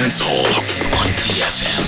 dancehall on DFM.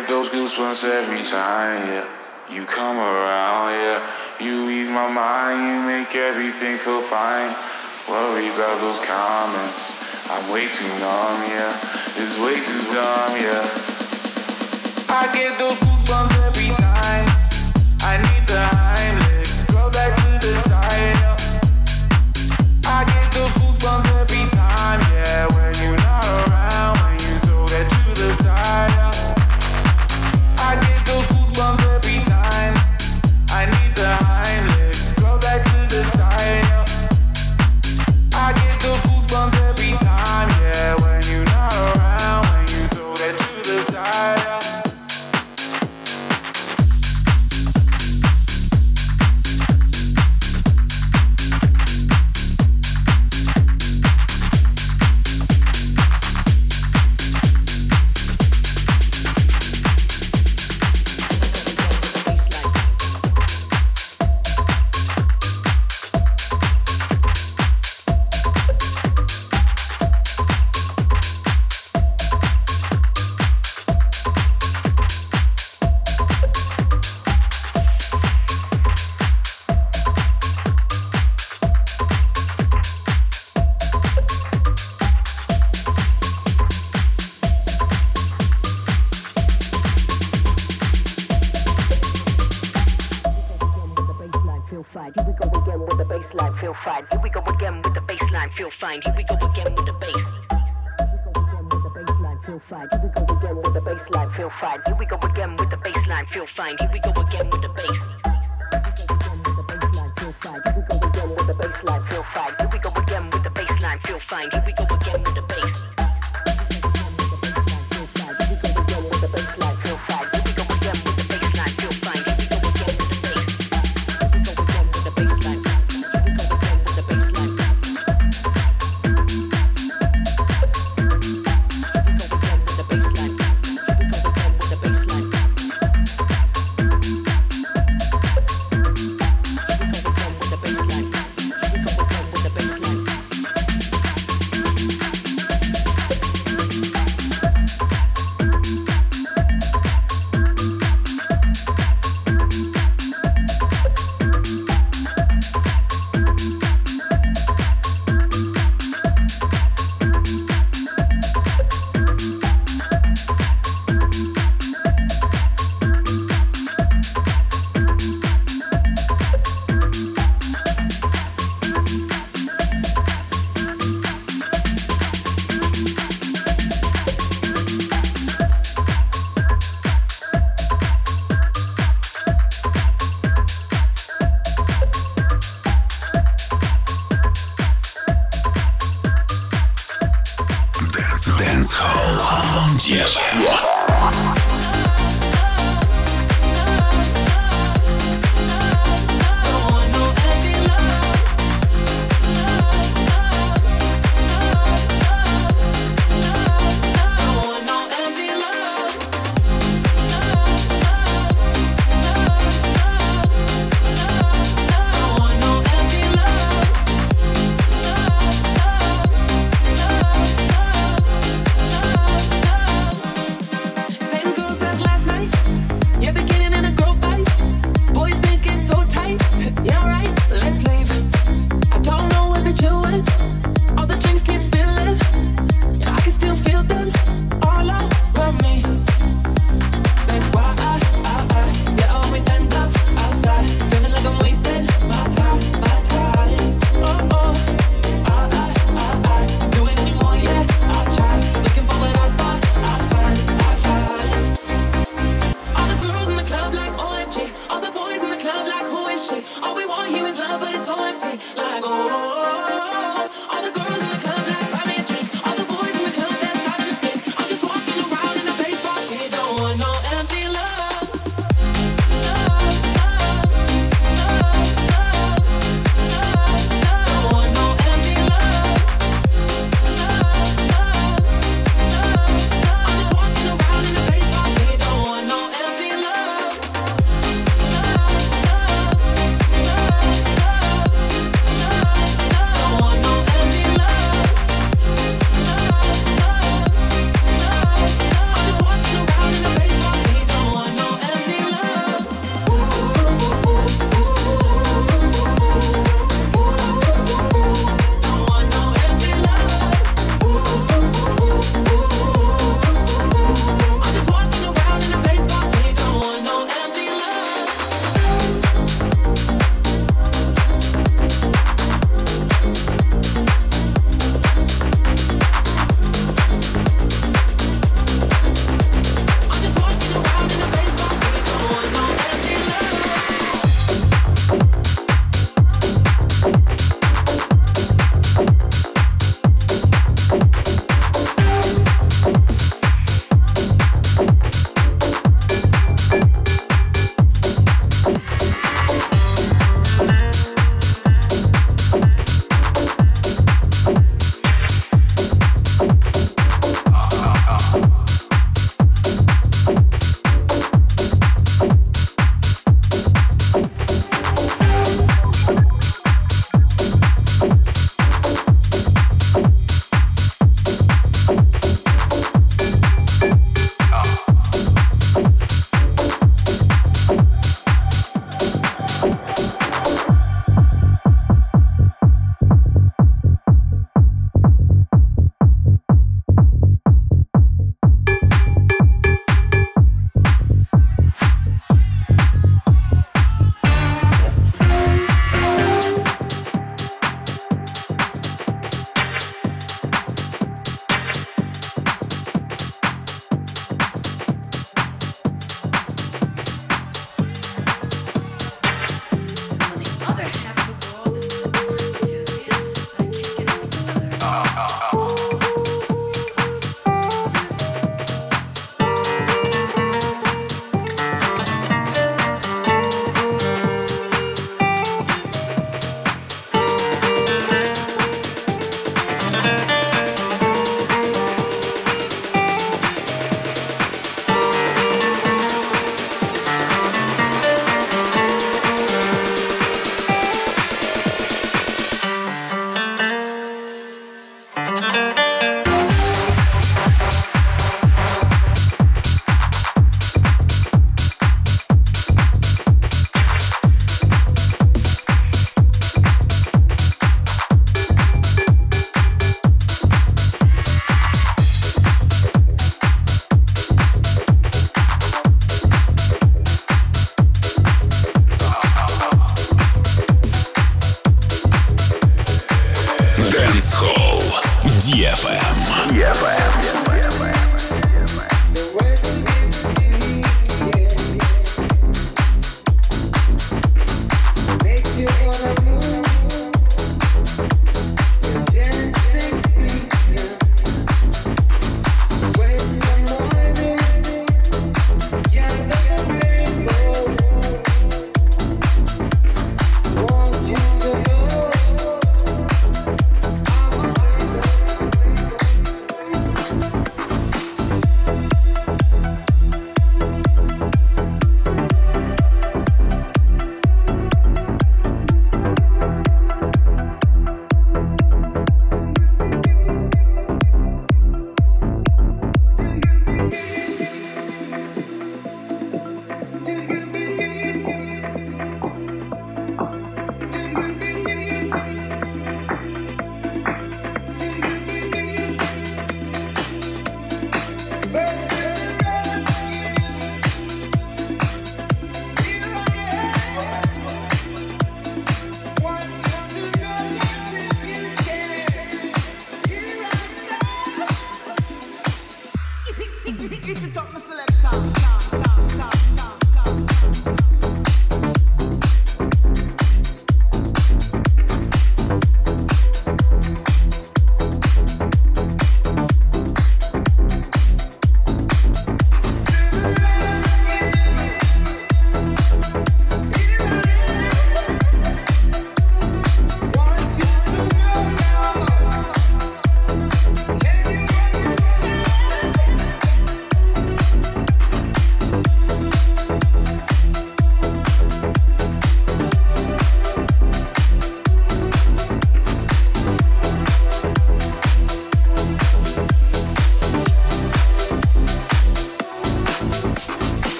get those goosebumps every time, yeah. You come around, yeah. You ease my mind, you make everything feel fine. Worry about those comments. I'm way too numb, yeah. It's way too dumb, yeah. I get those goosebumps every time. I need the Heimlich.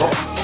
어.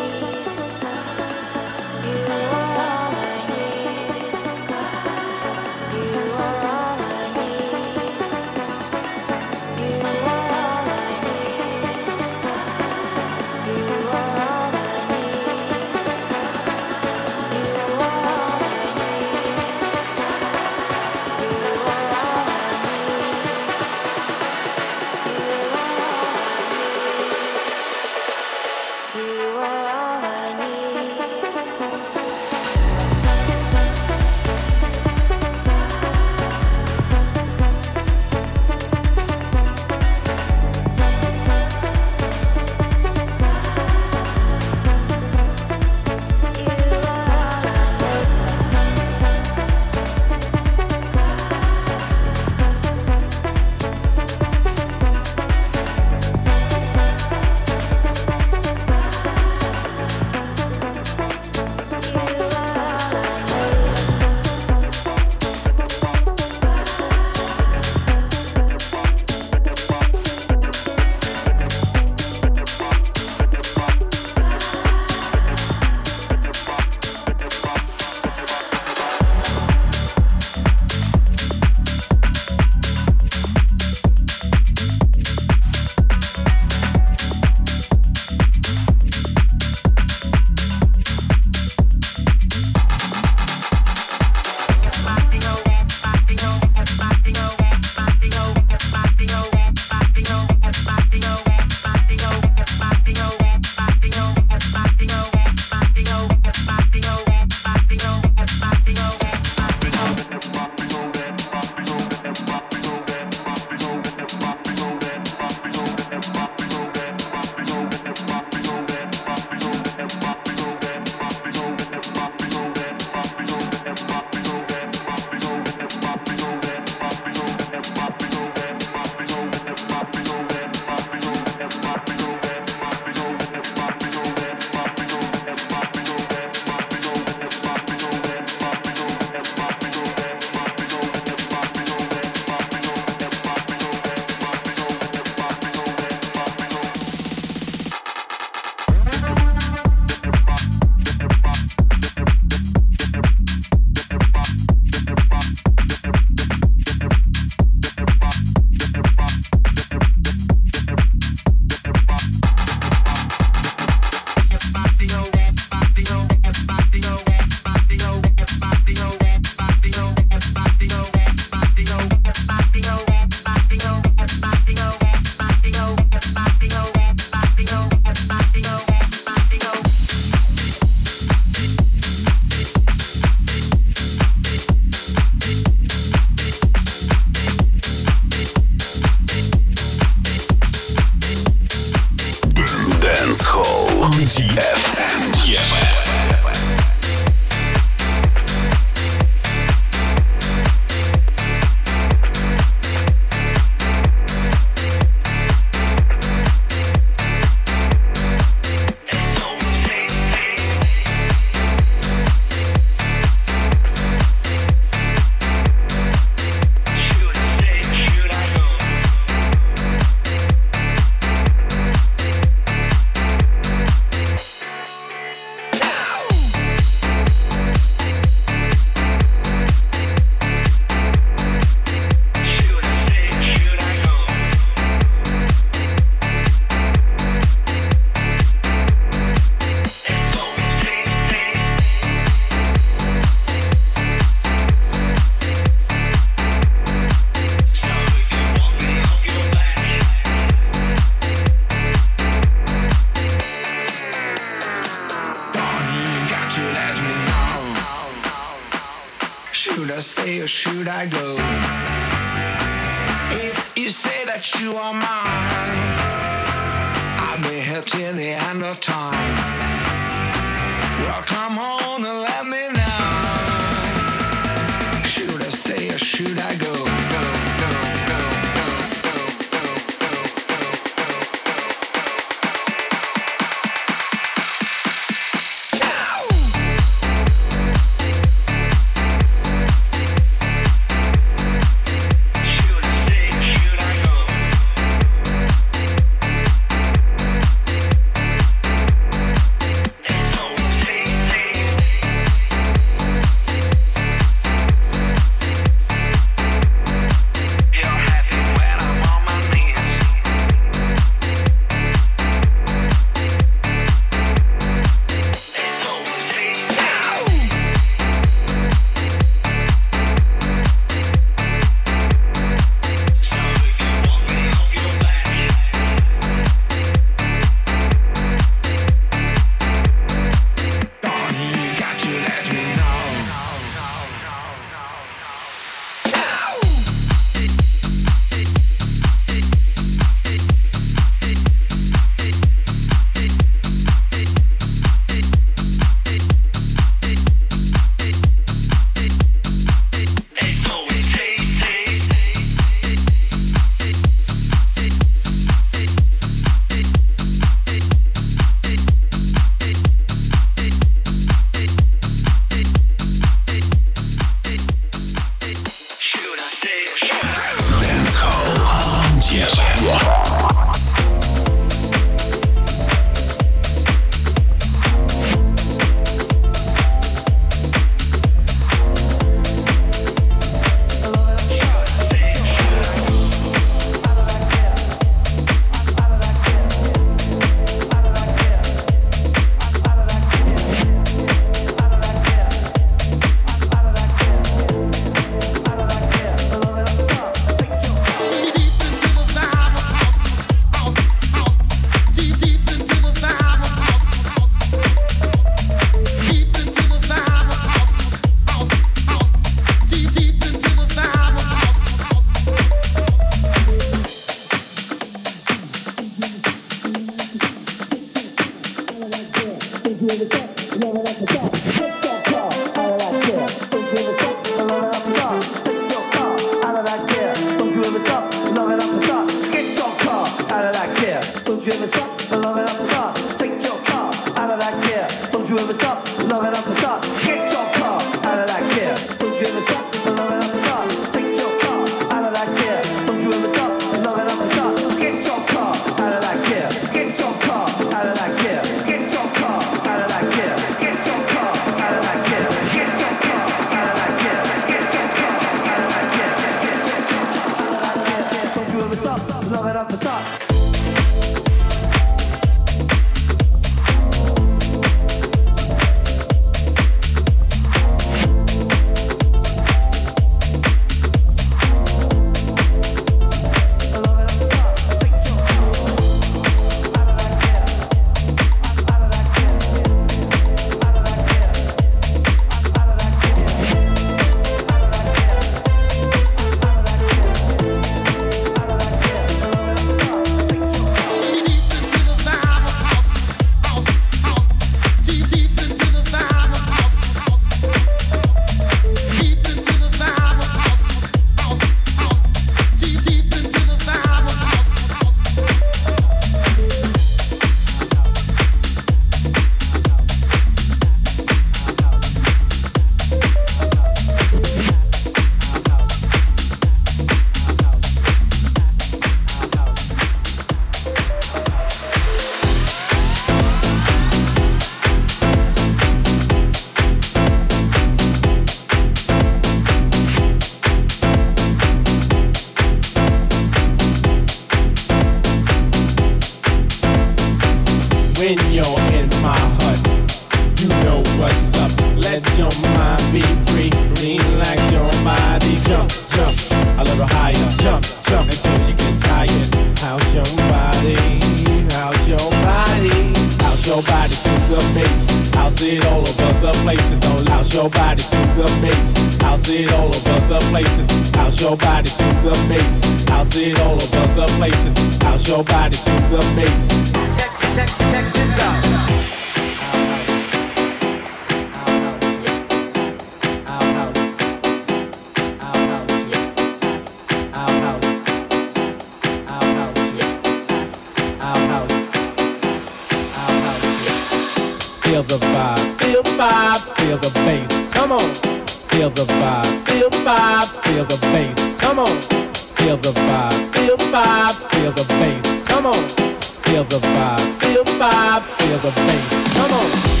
of the face. Come on.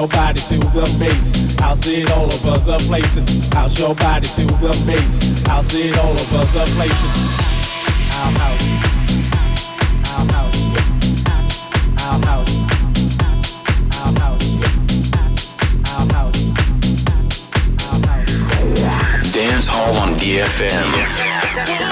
your body to the bass. House it all over the places. House your body to the bass. House it all over the places. Our house. Our house. Our house. Our house. Our house. Dance Hall on DFM.